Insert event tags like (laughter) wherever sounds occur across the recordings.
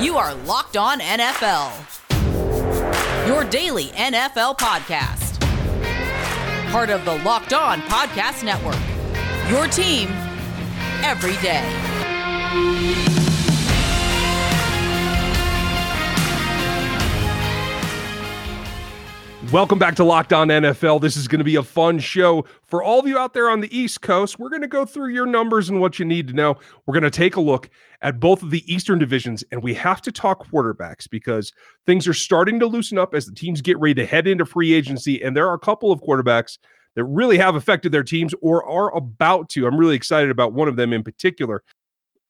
You are Locked On NFL, your daily NFL podcast. Part of the Locked On Podcast Network, your team every day. Welcome back to Locked On NFL. This is going to be a fun show for all of you out there on the East Coast. We're going to go through your numbers and what you need to know. We're going to take a look at both of the Eastern divisions, and we have to talk quarterbacks because things are starting to loosen up as the teams get ready to head into free agency. And there are a couple of quarterbacks that really have affected their teams or are about to. I'm really excited about one of them in particular.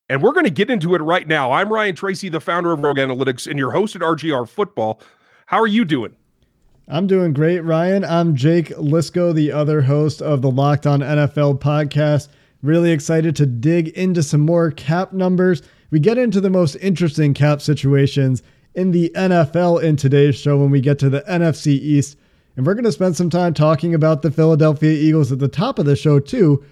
And we're going to get into it right now. I'm Ryan Tracy, the founder of Rogue Analytics, and your host at RGR Football. How are you doing? I'm doing great, Ryan. I'm Jake Lisco, the other host of the Locked On NFL podcast. Really excited to dig into some more cap numbers. We get into the most interesting cap situations in the NFL in today's show when we get to the NFC East. And we're going to spend some time talking about the Philadelphia Eagles at the top of the show, too.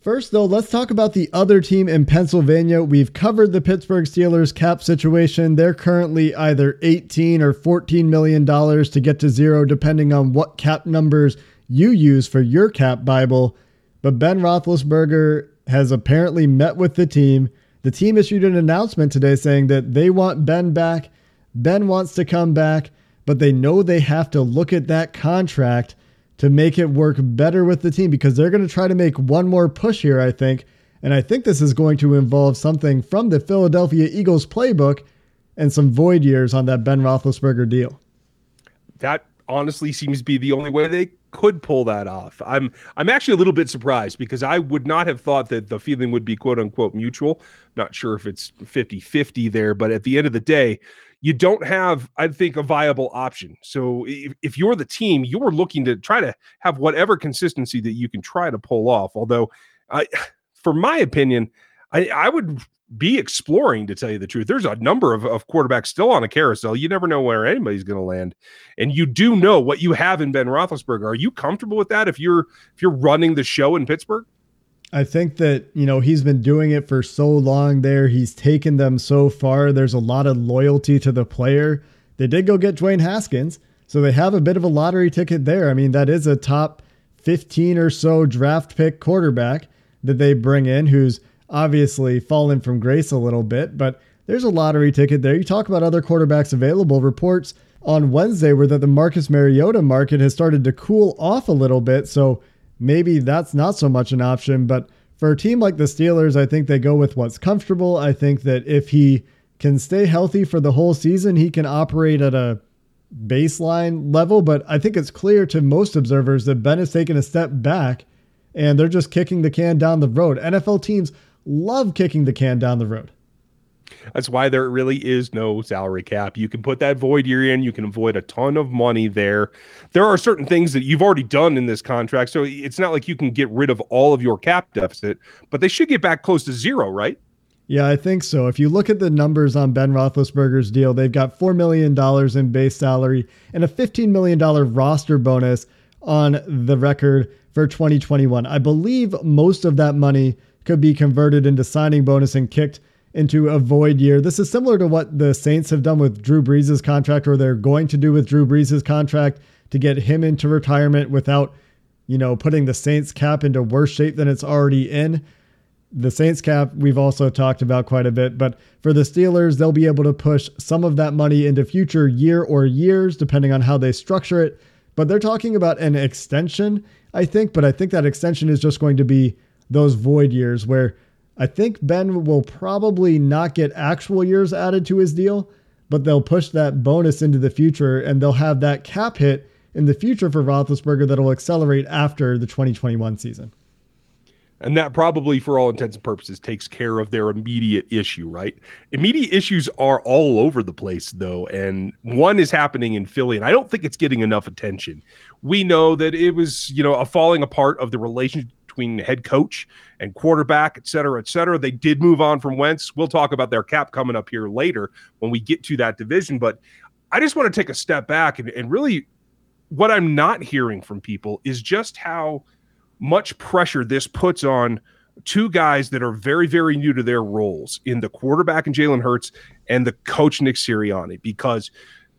First, though, let's talk about the other team in Pennsylvania. We've covered the Pittsburgh Steelers cap situation. They're currently either 18 or 14 million dollars to get to zero, depending on what cap numbers you use for your cap Bible. But Ben Roethlisberger has apparently met with the team. The team issued an announcement today saying that they want Ben back. Ben wants to come back, but they know they have to look at that contract to make it work better with the team because they're going to try to make one more push here, I think. And I think this is going to involve something from the Philadelphia Eagles playbook and some void years on that Ben Roethlisberger deal. That honestly seems to be the only way they could pull that off. I'm I'm actually a little bit surprised because I would not have thought that the feeling would be quote unquote mutual. Not sure if it's 50-50 there, but at the end of the day, you don't have, I think, a viable option. So if, if you're the team, you're looking to try to have whatever consistency that you can try to pull off. Although, I, for my opinion, I, I would be exploring to tell you the truth. There's a number of, of quarterbacks still on a carousel. You never know where anybody's going to land, and you do know what you have in Ben Roethlisberger. Are you comfortable with that? If you're if you're running the show in Pittsburgh, I think that, you know, he's been doing it for so long there. He's taken them so far. There's a lot of loyalty to the player. They did go get Dwayne Haskins, so they have a bit of a lottery ticket there. I mean, that is a top 15 or so draft pick quarterback that they bring in who's obviously fallen from grace a little bit, but there's a lottery ticket there. You talk about other quarterbacks available. Reports on Wednesday were that the Marcus Mariota market has started to cool off a little bit. So maybe that's not so much an option. But for a team like the Steelers, I think they go with what's comfortable. I think that if he can stay healthy for the whole season, he can operate at a baseline level. But I think it's clear to most observers that Ben has taken a step back and they're just kicking the can down the road. NFL teams love kicking the can down the road. That's why there really is no salary cap. You can put that void year in, you can avoid a ton of money there. There are certain things that you've already done in this contract. So it's not like you can get rid of all of your cap deficit, but they should get back close to zero, right? Yeah, I think so. If you look at the numbers on Ben Roethlisberger's deal, they've got $4 million in base salary and a $15 million roster bonus on the record for 2021. I believe most of that money could be converted into signing bonus and kicked into a void year. This is similar to what the Saints have done with Drew Brees' contract, or they're going to do with Drew Brees' contract to get him into retirement without, you know, putting the Saints cap into worse shape than it's already in. The Saints cap, we've also talked about quite a bit, but for the Steelers, they'll be able to push some of that money into future year or years, depending on how they structure it. But they're talking about an extension, I think, but I think that extension is just going to be those void years where I think Ben will probably not get actual years added to his deal, but they'll push that bonus into the future and they'll have that cap hit in the future for Roethlisberger that'll accelerate after the 2021 season. And that probably, for all intents and purposes, takes care of their immediate issue, right? Immediate issues are all over the place, though. And one is happening in Philly, and I don't think it's getting enough attention. We know that it was, you know, a falling apart of the relationship between head coach and quarterback, et cetera, et cetera. They did move on from Wentz. We'll talk about their cap coming up here later when we get to that division. But I just want to take a step back and, and really what I'm not hearing from people is just how much pressure this puts on two guys that are very, very new to their roles in the quarterback and Jalen Hurts and the coach Nick Sirianni because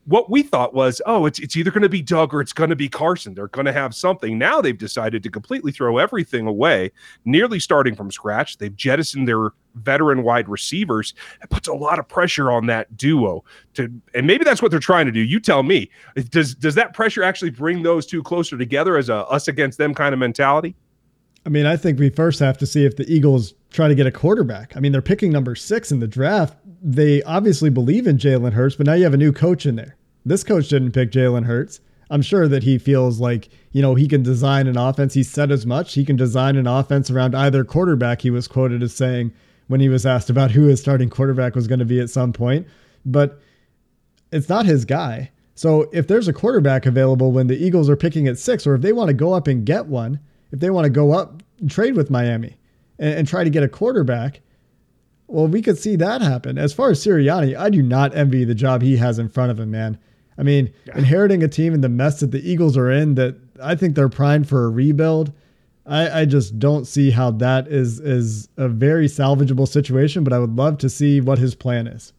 what we thought was, oh, it's it's either going to be Doug or it's going to be Carson. They're going to have something. Now they've decided to completely throw everything away, nearly starting from scratch. They've jettisoned their veteran wide receivers. It puts a lot of pressure on that duo to, and maybe that's what they're trying to do. You tell me. Does does that pressure actually bring those two closer together as a us against them kind of mentality? I mean, I think we first have to see if the Eagles try to get a quarterback. I mean, they're picking number six in the draft. They obviously believe in Jalen Hurts, but now you have a new coach in there. This coach didn't pick Jalen Hurts. I'm sure that he feels like, you know, he can design an offense. He said as much. He can design an offense around either quarterback, he was quoted as saying when he was asked about who his starting quarterback was going to be at some point. But it's not his guy. So if there's a quarterback available when the Eagles are picking at six, or if they want to go up and get one, if they want to go up and trade with Miami and, and try to get a quarterback, well, we could see that happen. As far as Sirianni, I do not envy the job he has in front of him, man. I mean, yeah. inheriting a team in the mess that the Eagles are in, that I think they're primed for a rebuild. I, I just don't see how that is is a very salvageable situation. But I would love to see what his plan is.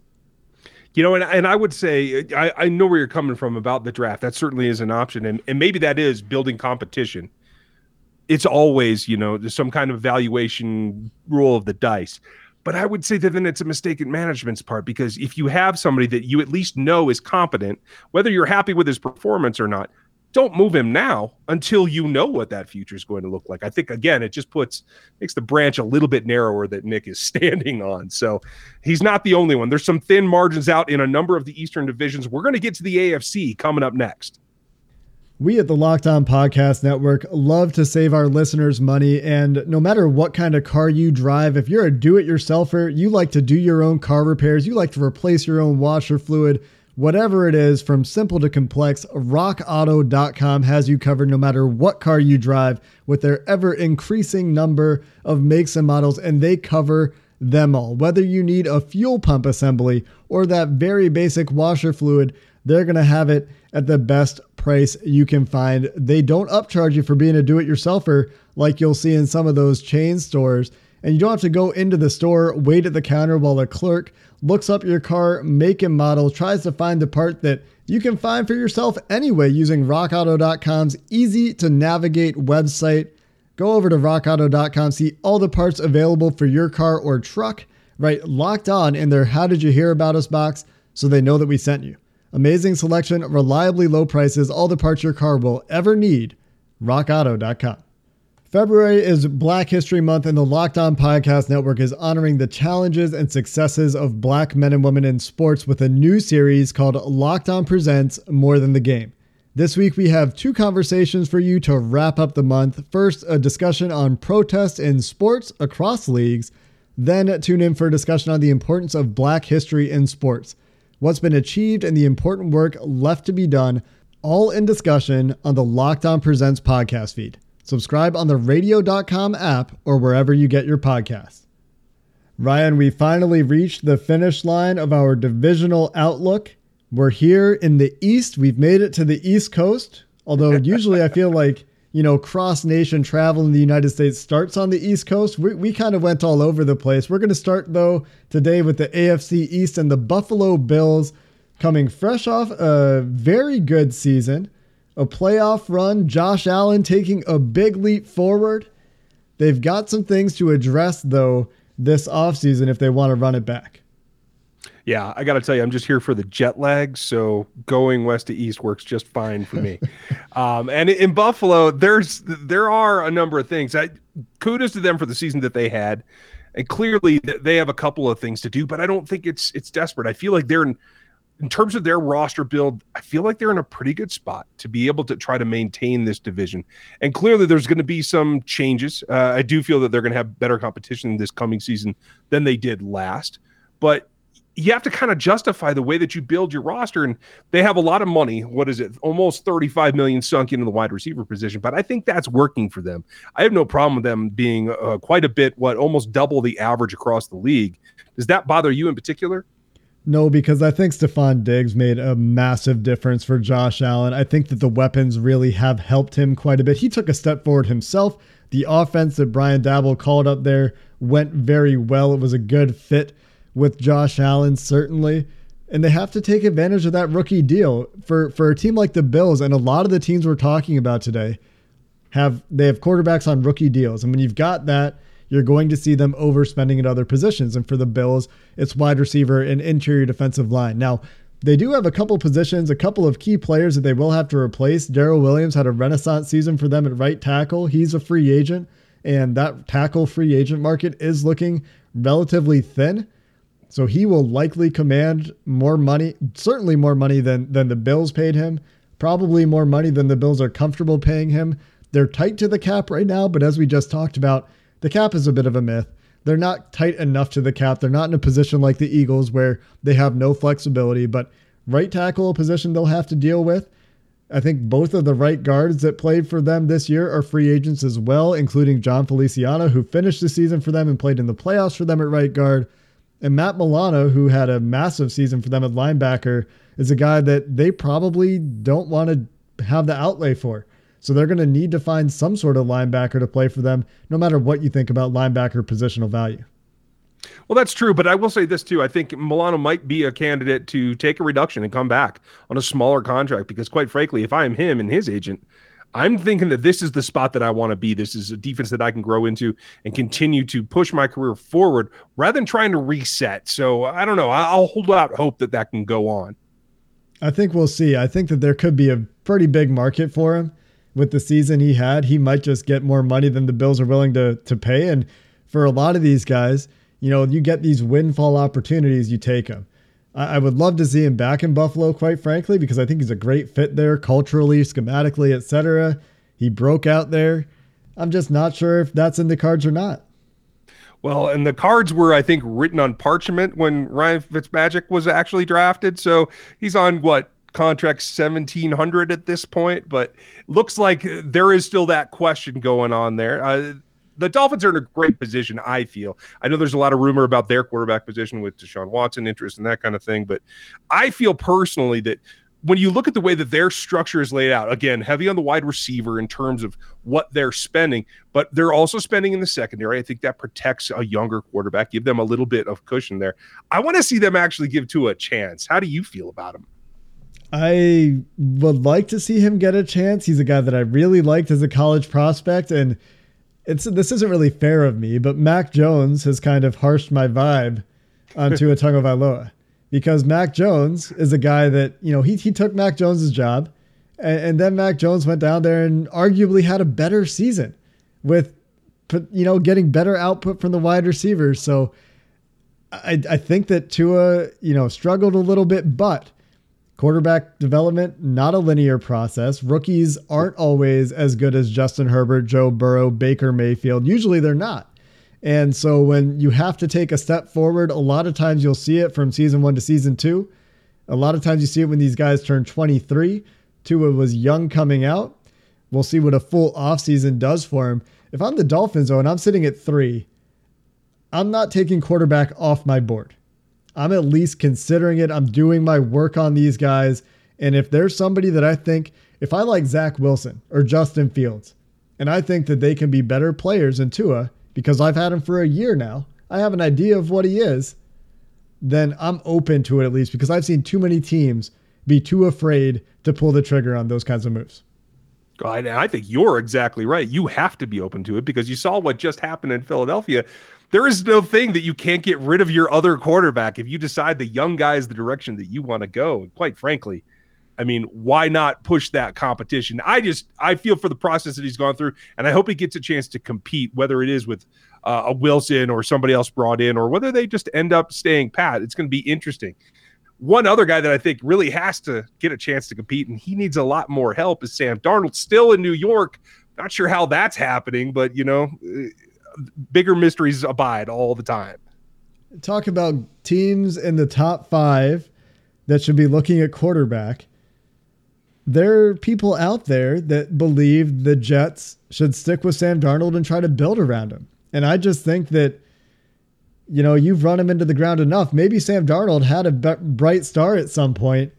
You know, and, and I would say I, I know where you're coming from about the draft. That certainly is an option, and and maybe that is building competition it's always you know some kind of valuation rule of the dice but i would say that then it's a mistake in management's part because if you have somebody that you at least know is competent whether you're happy with his performance or not don't move him now until you know what that future is going to look like. I think again it just puts makes the branch a little bit narrower that nick is (laughs) standing on. So he's not the only one. There's some thin margins out in a number of the eastern divisions. We're going to get to the afc coming up next we at the Locked On Podcast Network love to save our listeners money. And no matter what kind of car you drive, if you're a do it yourselfer, you like to do your own car repairs, you like to replace your own washer fluid, whatever it is, from simple to complex, rockauto.com has you covered no matter what car you drive with their ever increasing number of makes and models. And they cover them all. Whether you need a fuel pump assembly or that very basic washer fluid, they're going to have it at the best price you can find. They don't upcharge you for being a do it yourselfer like you'll see in some of those chain stores. And you don't have to go into the store, wait at the counter while a clerk looks up your car, make and model, tries to find the part that you can find for yourself anyway using rockauto.com's easy to navigate website. Go over to rockauto.com, see all the parts available for your car or truck, right? Locked on in their How Did You Hear About Us box so they know that we sent you. Amazing selection, reliably low prices, all the parts your car will ever need. RockAuto.com. February is Black History Month, and the Locked On Podcast Network is honoring the challenges and successes of black men and women in sports with a new series called Locked On Presents More Than the Game. This week, we have two conversations for you to wrap up the month. First, a discussion on protests in sports across leagues. Then, tune in for a discussion on the importance of black history in sports what's been achieved, and the important work left to be done, all in discussion on the Locked On Presents podcast feed. Subscribe on the radio.com app or wherever you get your podcasts. Ryan, we finally reached the finish line of our divisional outlook. We're here in the East. We've made it to the East Coast. Although usually I feel like you know, cross nation travel in the United States starts on the East Coast. We, we kind of went all over the place. We're going to start, though, today with the AFC East and the Buffalo Bills coming fresh off a very good season, a playoff run, Josh Allen taking a big leap forward. They've got some things to address, though, this offseason if they want to run it back yeah, I got to tell you, I'm just here for the jet lag. So going west to east works just fine for me. (laughs) um, and in Buffalo, there's there are a number of things. I, kudos to them for the season that they had, and clearly they have a couple of things to do. But I don't think it's it's desperate. I feel like they're in, in terms of their roster build. I feel like they're in a pretty good spot to be able to try to maintain this division. And clearly, there's going to be some changes. Uh, I do feel that they're going to have better competition this coming season than they did last. But you have to kind of justify the way that you build your roster and they have a lot of money what is it almost 35 million sunk into the wide receiver position but i think that's working for them i have no problem with them being uh, quite a bit what almost double the average across the league does that bother you in particular No, because I think Stefon Diggs made a massive difference for Josh Allen. I think that the weapons really have helped him quite a bit. He took a step forward himself. The offense that Brian Daboll called up there went very well. It was a good fit with Josh Allen, certainly. And they have to take advantage of that rookie deal. For for a team like the Bills and a lot of the teams we're talking about today have they have quarterbacks on rookie deals. And when you've got that, you're going to see them overspending at other positions. And for the Bills, it's wide receiver and interior defensive line. Now, they do have a couple positions, a couple of key players that they will have to replace. Daryl Williams had a renaissance season for them at right tackle. He's a free agent, and that tackle free agent market is looking relatively thin. So he will likely command more money, certainly more money than than the Bills paid him, probably more money than the Bills are comfortable paying him. They're tight to the cap right now, but as we just talked about, the cap is a bit of a myth. They're not tight enough to the cap. They're not in a position like the Eagles where they have no flexibility, but right tackle position they'll have to deal with. I think both of the right guards that played for them this year are free agents as well, including Jon Feliciano, who finished the season for them and played in the playoffs for them at right guard. And Matt Milano, who had a massive season for them at linebacker, is a guy that they probably don't want to have the outlay for. So they're going to need to find some sort of linebacker to play for them, no matter what you think about linebacker positional value. Well, that's true, but I will say this too. I think Milano might be a candidate to take a reduction and come back on a smaller contract because, quite frankly, if I am him and his agent, I'm thinking that this is the spot that I want to be. This is a defense that I can grow into and continue to push my career forward rather than trying to reset. So I don't know. I'll hold out hope that that can go on. I think we'll see. I think that there could be a pretty big market for him with the season he had, he might just get more money than the Bills are willing to to pay. And for a lot of these guys, you know, you get these windfall opportunities, you take them. I, I would love to see him back in Buffalo, quite frankly, because I think he's a great fit there, culturally, schematically, etc. He broke out there. I'm just not sure if that's in the cards or not. Well, and the cards were, I think, written on parchment when Ryan Fitzmagic was actually drafted. So he's on what contract 1700 at this point, but looks like there is still that question going on there. Uh, the Dolphins are in a great position, I feel. I know there's a lot of rumor about their quarterback position with Deshaun Watson interest and that kind of thing, but I feel personally that when you look at the way that their structure is laid out, again, heavy on the wide receiver in terms of what they're spending, but they're also spending in the secondary. I think that protects a younger quarterback, give them a little bit of cushion there. I want to see them actually give to a chance. How do you feel about him? I would like to see him get a chance. He's a guy that I really liked as a college prospect, and it's this isn't really fair of me, but Mac Jones has kind of harshed my vibe on Tua Tagovailoa because Mac Jones is a guy that you know he he took Mac Jones's job, and, and then Mac Jones went down there and arguably had a better season with you know getting better output from the wide receivers. So I I think that Tua you know struggled a little bit, but Quarterback development, not a linear process. Rookies aren't always as good as Justin Herbert, Joe Burrow, Baker Mayfield. Usually they're not. And so when you have to take a step forward, a lot of times you'll see it from season one to season two. A lot of times you see it when these guys turn 23. Tua was young coming out. We'll see what a full offseason does for him. If I'm the Dolphins, though, and I'm sitting at three, I'm not taking quarterback off my board. I'm at least considering it. I'm doing my work on these guys. And if there's somebody that I think, if I like Zach Wilson or Justin Fields, and I think that they can be better players than Tua because I've had him for a year now, I have an idea of what he is, then I'm open to it at least because I've seen too many teams be too afraid to pull the trigger on those kinds of moves. I think you're exactly right. You have to be open to it because you saw what just happened in Philadelphia there is no thing that you can't get rid of your other quarterback if you decide the young guy is the direction that you want to go. And quite frankly, I mean, why not push that competition? I just I feel for the process that he's gone through, and I hope he gets a chance to compete, whether it is with uh, a Wilson or somebody else brought in, or whether they just end up staying pat. It's going to be interesting. One other guy that I think really has to get a chance to compete, and he needs a lot more help, is Sam Darnold. Still in New York. Not sure how that's happening, but you know, bigger mysteries abide all the time. Talk about teams in the top five that should be looking at quarterback. There are people out there that believe the Jets should stick with Sam Darnold and try to build around him. And I just think that you know, you've run him into the ground enough. Maybe Sam Darnold had a b- bright star at some point,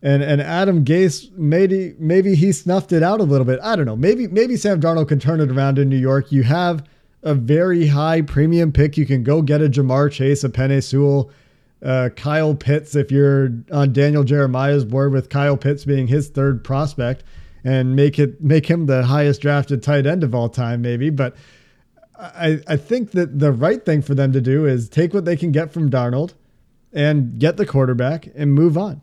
and and Adam Gase maybe maybe he snuffed it out a little bit. I don't know. Maybe maybe Sam Darnold can turn it around in New York. You have a very high premium pick. You can go get a Ja'Marr Chase, a Penei Sewell, uh, Kyle Pitts if you're on Daniel Jeremiah's board with Kyle Pitts being his third prospect and make it make him the highest drafted tight end of all time, maybe. But I, I think that the right thing for them to do is take what they can get from Darnold and get the quarterback and move on.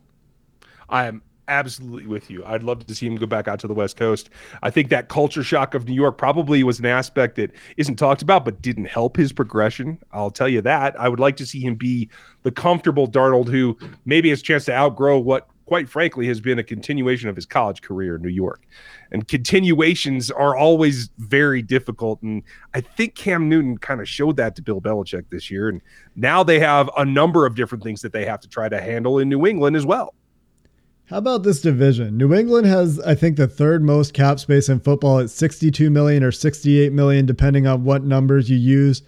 I am absolutely with you. I'd love to see him go back out to the West Coast. I think that culture shock of New York probably was an aspect that isn't talked about, but didn't help his progression. I'll tell you that. I would like to see him be the comfortable Darnold who maybe has a chance to outgrow what quite frankly, has been a continuation of his college career in New York. And continuations are always very difficult. And I think Cam Newton kind of showed that to Bill Belichick this year. And now they have a number of different things that they have to try to handle in New England as well. How about this division? New England has, I think, the third most cap space in football at 62 million or 68 million, depending on what numbers you use.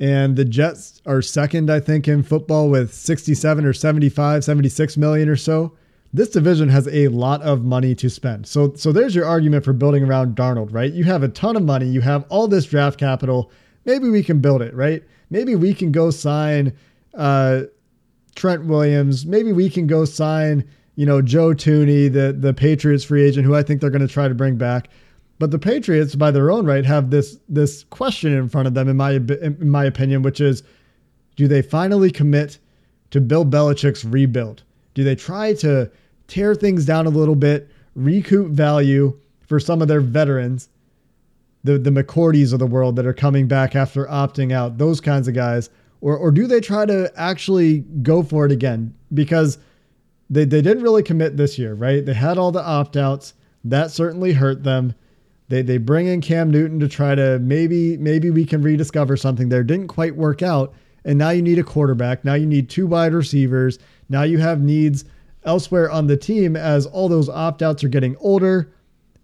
And the Jets are second, I think, in football with 67 or 75, 76 million or so this division has a lot of money to spend. So so there's your argument for building around Darnold, right? You have a ton of money, you have all this draft capital. Maybe we can build it, right? Maybe we can go sign uh, Trent Williams. Maybe we can go sign, you know, Joe Thuney, the the Patriots free agent, who I think they're going to try to bring back. But the Patriots, by their own right, have this this question in front of them, in my in my opinion, which is, do they finally commit to Bill Belichick's rebuild? Do they try to tear things down a little bit, recoup value for some of their veterans, the the McCourties of the world that are coming back after opting out, those kinds of guys, or or do they try to actually go for it again? Because they they didn't really commit this year, right? They had all the opt outs. That certainly hurt them. They they bring in Cam Newton to try to maybe maybe we can rediscover something there. Didn't quite work out. And now you need a quarterback. Now you need two wide receivers. Now you have needs elsewhere on the team as all those opt outs are getting older.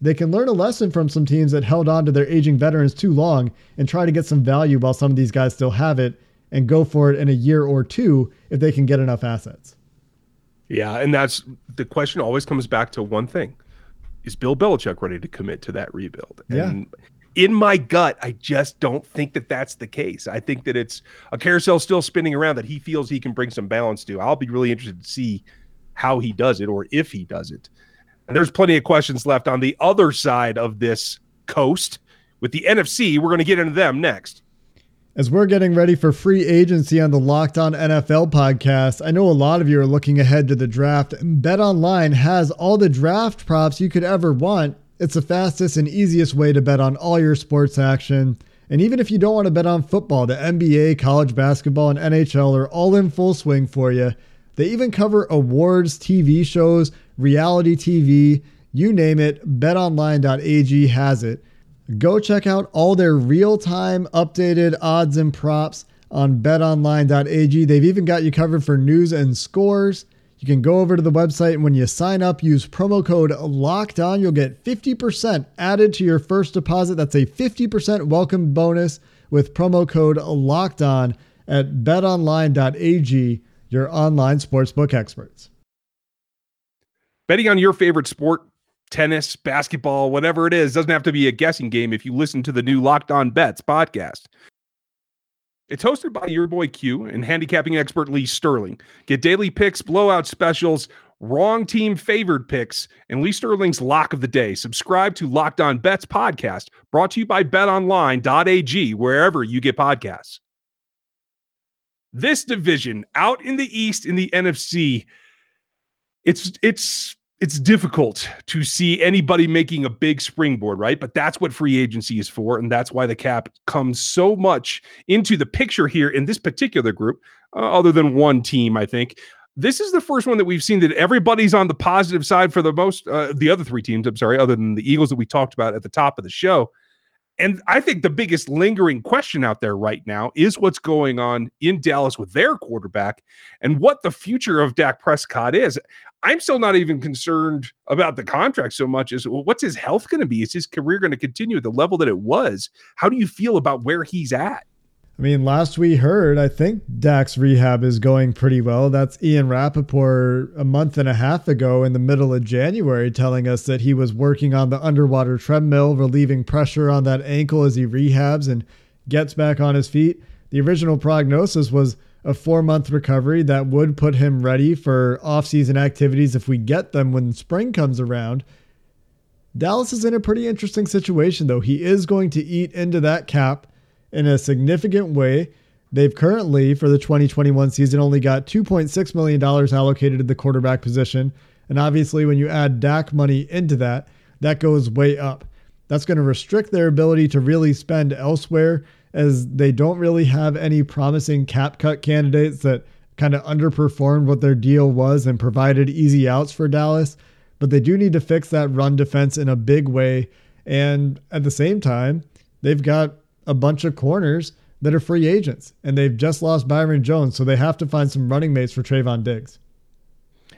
They can learn a lesson from some teams that held on to their aging veterans too long and try to get some value while some of these guys still have it and go for it in a year or two if they can get enough assets. Yeah, and that's the question always comes back to one thing. Is Bill Belichick ready to commit to that rebuild? And yeah. in my gut, I just don't think that that's the case. I think that it's a carousel still spinning around that he feels he can bring some balance to. I'll be really interested to see how he does it or if he does it. And there's plenty of questions left on the other side of this coast with the NFC. We're going to get into them next. As we're getting ready for free agency on the Locked On NFL podcast, I know a lot of you are looking ahead to the draft. Bet Online has all the draft props you could ever want. It's the fastest and easiest way to bet on all your sports action. And even if you don't want to bet on football, the NBA, college basketball, and NHL are all in full swing for you. They even cover awards, TV shows, reality TV, you name it. BetOnline.ag has it. Go check out all their real time updated odds and props on betonline.ag. They've even got you covered for news and scores. You can go over to the website and when you sign up, use promo code locked on. You'll get 50% added to your first deposit. That's a 50% welcome bonus with promo code locked on at betonline.ag your online sportsbook experts. Betting on your favorite sport, tennis, basketball, whatever it is, doesn't have to be a guessing game if you listen to the new Locked On Bets podcast. It's hosted by your boy Q and handicapping expert Lee Sterling. Get daily picks, blowout specials, wrong team favored picks, and Lee Sterling's lock of the day. Subscribe to Locked On Bets podcast, brought to you by betonline.ag, wherever you get podcasts this division out in the East in the NFC, it's it's it's difficult to see anybody making a big springboard, right? But that's what free agency is for, and that's why the cap comes so much into the picture here in this particular group. Uh, other than one team, I think this is the first one that we've seen that everybody's on the positive side for the most. Uh, the other three teams, I'm sorry, other than the Eagles that we talked about at the top of the show. And I think the biggest lingering question out there right now is what's going on in Dallas with their quarterback and what the future of Dak Prescott is. I'm still not even concerned about the contract so much as well, what's his health going to be? Is his career going to continue at the level that it was? How do you feel about where he's at? I mean, last we heard, I think Dak's rehab is going pretty well. That's Ian Rapoport a month and a half ago in the middle of January telling us that he was working on the underwater treadmill, relieving pressure on that ankle as he rehabs and gets back on his feet. The original prognosis was a four month recovery that would put him ready for off-season activities if we get them when spring comes around. Dallas is in a pretty interesting situation, though. He is going to eat into that cap in a significant way. They've currently, for the 2021 season, only got $2.6 million allocated to the quarterback position. And obviously, when you add Dak money into that, that goes way up. That's going to restrict their ability to really spend elsewhere, as they don't really have any promising cap cut candidates that kind of underperformed what their deal was and provided easy outs for Dallas. But they do need to fix that run defense in a big way. And at the same time, they've got a bunch of corners that are free agents, and they've just lost Byron Jones, so they have to find some running mates for Trevon Diggs.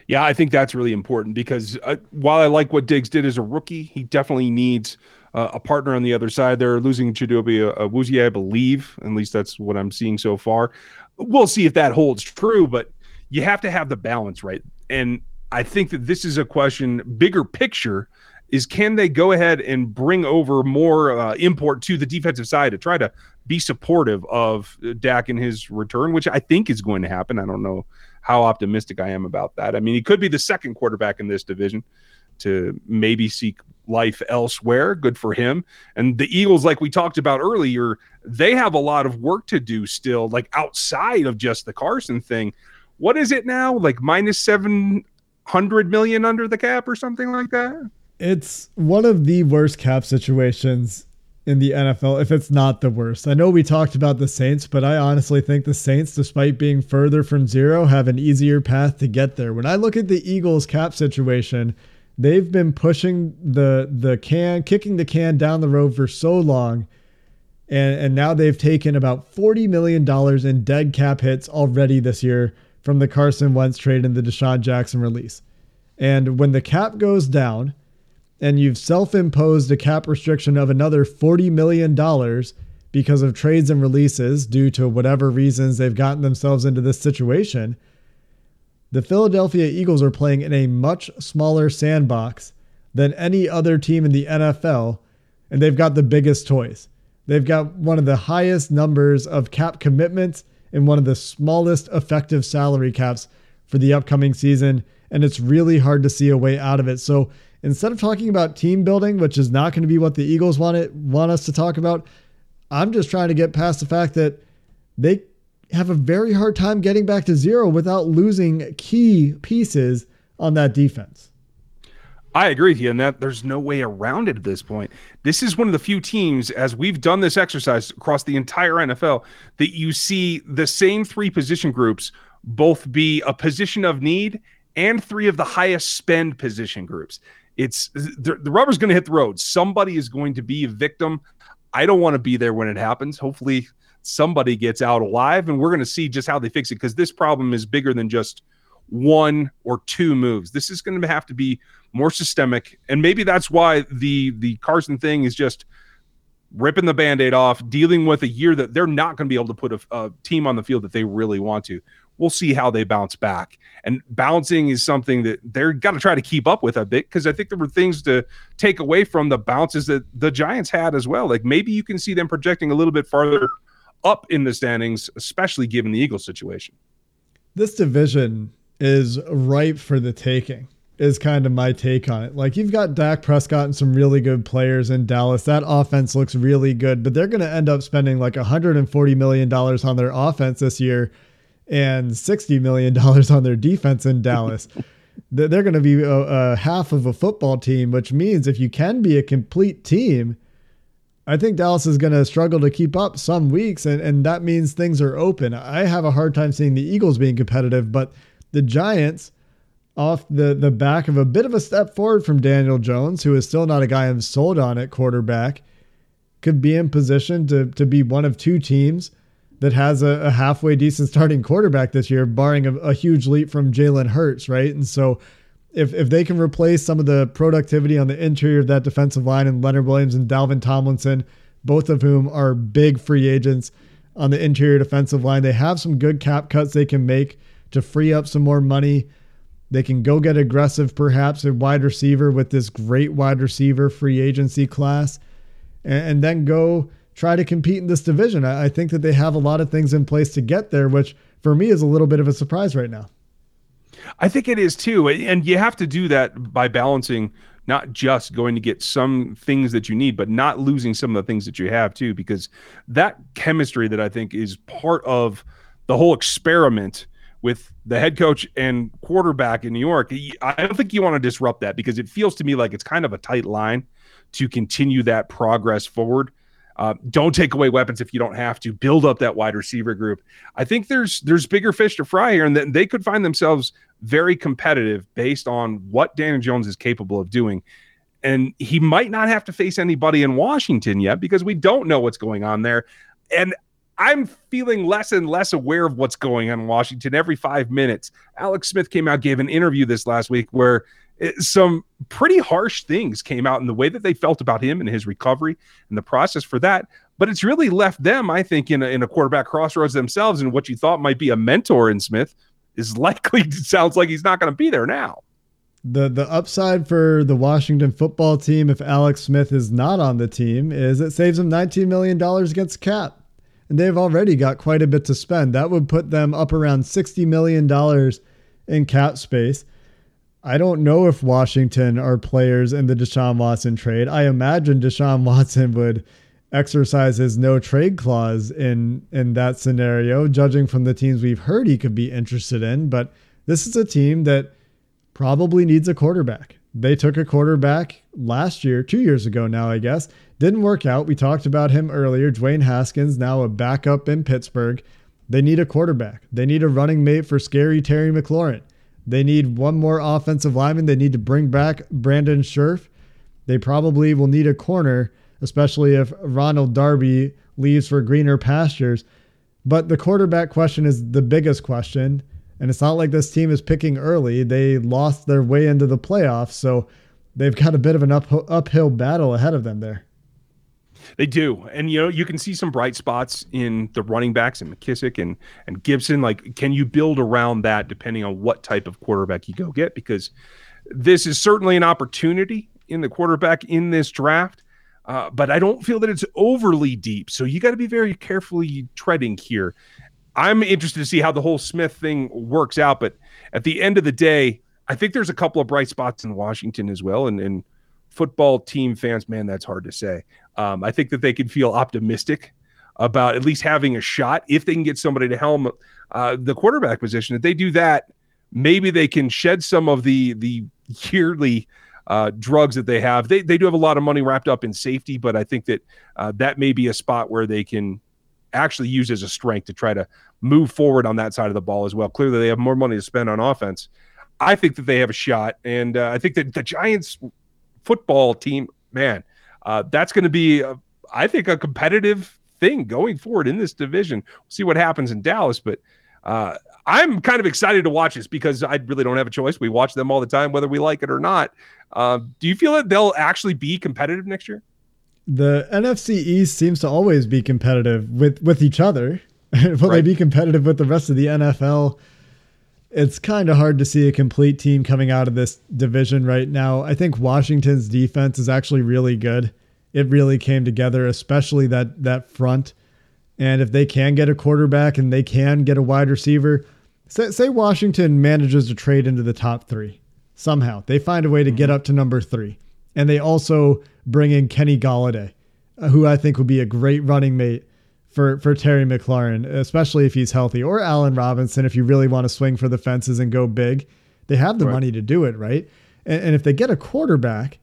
Yeah, I think that's really important because uh, while I like what Diggs did as a rookie, he definitely needs uh, a partner on the other side. They're losing Chidobe uh, Awuzie, I believe. At least that's what I'm seeing so far. We'll see if that holds true, but you have to have the balance right. And I think that this is a question, bigger picture, is can they go ahead and bring over more uh, import to the defensive side to try to be supportive of Dak in his return, which I think is going to happen. I don't know how optimistic I am about that. I mean, he could be the second quarterback in this division to maybe seek life elsewhere. Good for him. And the Eagles, like we talked about earlier, they have a lot of work to do still, like outside of just the Carson thing. What is it now? Like minus 700 million under the cap or something like that? It's one of the worst cap situations in the NFL, if it's not the worst. I know we talked about the Saints, but I honestly think the Saints, despite being further from zero, have an easier path to get there. When I look at the Eagles cap situation, they've been pushing the the can, kicking the can down the road for so long. And, and now they've taken about $40 million in dead cap hits already this year from the Carson Wentz trade and the DeSean Jackson release. And when the cap goes down, and you've self imposed a cap restriction of another $40 million because of trades and releases due to whatever reasons they've gotten themselves into this situation, the Philadelphia Eagles are playing in a much smaller sandbox than any other team in the NFL, and they've got the biggest toys. They've got one of the highest numbers of cap commitments and one of the smallest effective salary caps for the upcoming season, and it's really hard to see a way out of it. So instead of talking about team building, which is not going to be what the Eagles want it want us to talk about, I'm just trying to get past the fact that they have a very hard time getting back to zero without losing key pieces on that defense. I agree with you, and that there's no way around it at this point. This is one of the few teams, as we've done this exercise across the entire NFL, that you see the same three position groups both be a position of need and three of the highest spend position groups it's the, the rubber's going to hit the road. Somebody is going to be a victim. I don't want to be there when it happens. Hopefully, somebody gets out alive, and we're going to see just how they fix it because this problem is bigger than just one or two moves. This is going to have to be more systemic, and maybe that's why the the Carson thing is just ripping the band-aid off dealing with a year that they're not going to be able to put a, a, team on the field that they really want to we'll see how they bounce back. And bouncing is something that they're got to try to keep up with a bit because I think there were things to take away from the bounces that the Giants had as well. Like maybe you can see them projecting a little bit farther up in the standings, especially given the Eagles situation. This division is ripe for the taking. Is kind of my take on it. Like you've got Dak Prescott and some really good players in Dallas. That offense looks really good, but they're going to end up spending like 140 million dollars on their offense this year and $60 million (laughs) on their defense in Dallas. (laughs) They're going to be a, a, half of a football team, which means if you can be a complete team, I think Dallas is going to struggle to keep up some weeks, and, and that means things are open. I have a hard time seeing the Eagles being competitive, but the Giants, off the, the back of a bit of a step forward from Daniel Jones, who is still not a guy I'm sold on at quarterback, could be in position to, to be one of two teams that has a, a halfway decent starting quarterback this year, barring a, a huge leap from Jalen Hurts, right? And so if if they can replace some of the productivity on the interior of that defensive line and Leonard Williams and Dalvin Tomlinson, both of whom are big free agents, on the interior defensive line. They have some good cap cuts they can make to free up some more money. They can go get aggressive, perhaps a wide receiver with this great wide receiver free agency class, and, and then go try to compete in this division. I, I think that they have a lot of things in place to get there, which for me is a little bit of a surprise right now. I think it is too. And you have to do that by balancing not just going to get some things that you need, but not losing some of the things that you have too, because that chemistry that I think is part of the whole experiment with the head coach and quarterback in New York. I don't think you want to disrupt that because it feels to me like it's kind of a tight line to continue that progress forward. Uh, don't take away weapons if you don't have to. Build up that wide receiver group. I think there's there's bigger fish to fry here, and that they could find themselves very competitive based on what Daniel Jones is capable of doing. And he might not have to face anybody in Washington yet because we don't know what's going on there. And I'm feeling less and less aware of what's going on in Washington every five minutes. Alex Smith came out, gave an interview this last week where some pretty harsh things came out in the way that they felt about him and his recovery and the process for that. But it's really left them, I think, in a, in a quarterback crossroads themselves. And what you thought might be a mentor in Smith is likely (laughs) sounds like he's not going to be there now. The the upside for the Washington football team if Alex Smith is not on the team is it saves them 19 million dollars against cap. And they've already got quite a bit to spend. That would put them up around 60 million dollars in cap space. I don't know if Washington are players in the Deshaun Watson trade. I imagine Deshaun (laughs) Watson would exercise his no trade clause in in that scenario, judging from the teams we've heard he could be interested in. But this is a team that probably needs a quarterback. They took a quarterback last year, two years ago now, I guess. Didn't work out. We talked about him earlier. Dwayne Haskins, now a backup in Pittsburgh. They need a quarterback. They need a running mate for scary Terry McLaurin. They need one more offensive lineman. They need to bring back Brandon Scherff. They probably will need a corner, especially if Ronald Darby leaves for greener pastures. But the quarterback question is the biggest question. And it's not like this team is picking early. They lost their way into the playoffs. So they've got a bit of an up, uphill battle ahead of them there. They do, and you know you can see some bright spots in the running backs and McKissic and and Gibson. Like, can you build around that depending on what type of quarterback you go get? Because this is certainly an opportunity in the quarterback in this draft, uh, but I don't feel that it's overly deep. So you got to be very carefully treading here. I'm interested to see how the whole Smith thing works out, but at the end of the day, I think there's a couple of bright spots in Washington as well, and and football team fans, man, that's hard to say. Um, I think that they can feel optimistic about at least having a shot if they can get somebody to helm uh, the quarterback position. If they do that, maybe they can shed some of the the yearly uh, drugs that they have. They they do have a lot of money wrapped up in safety, but I think that uh, that may be a spot where they can actually use as a strength to try to move forward on that side of the ball as well. Clearly, they have more money to spend on offense. I think that they have a shot, and uh, I think that the Giants football team, man, uh, that's going to be, a, I think, a competitive thing going forward in this division. We'll see what happens in Dallas, but uh, I'm kind of excited to watch this because I really don't have a choice. We watch them all the time, whether we like it or not. Uh, do you feel that they'll actually be competitive next year? The NFC East seems to always be competitive with with each other. (laughs) Will right. they be competitive with the rest of the NFL? it's kind of hard to see a complete team coming out of this division right now. I think Washington's defense is actually really good. It really came together, especially that that front. And if they can get a quarterback and they can get a wide receiver, say, say Washington manages to trade into the top three somehow, they find a way to get mm-hmm. up to number three, and they also bring in Kenny Golladay, who I think would be a great running mate for for Terry McLaurin, especially if he's healthy, or Allen Robinson if you really want to swing for the fences and go big. They have the right. money to do it, right? And, and, if they get a quarterback,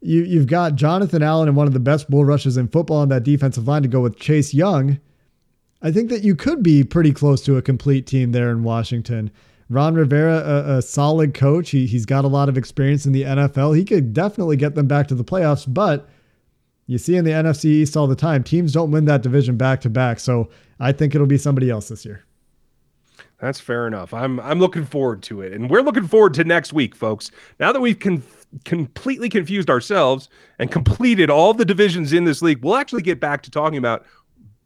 you you've got Jonathan Allen and one of the best bull rushes in football on that defensive line to go with Chase Young. I think that you could be pretty close to a complete team there in Washington. Ron Rivera, a, a solid coach. He, he's got a lot of experience in the NFL. He could definitely get them back to the playoffs, but you see in the NFC East all the time, teams don't win that division back to back. So I think it'll be somebody else this year. That's fair enough. I'm I'm looking forward to it, and we're looking forward to next week, folks. Now that we've con- completely confused ourselves and completed all the divisions in this league, we'll actually get back to talking about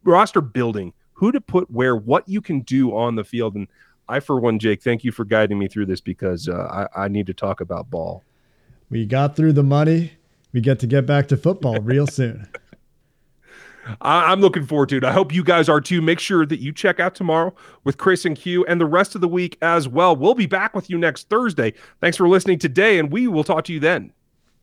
roster building who to put where, what you can do on the field. And I, for one, Jake, thank you for guiding me through this because uh, I, I need to talk about ball. We got through the money. We get to get back to football real soon. I'm looking forward to it. I hope you guys are too. Make sure that you check out tomorrow with Chris and Q and the rest of the week as well. We'll be back with you next Thursday. Thanks for listening today, and we will talk to you then.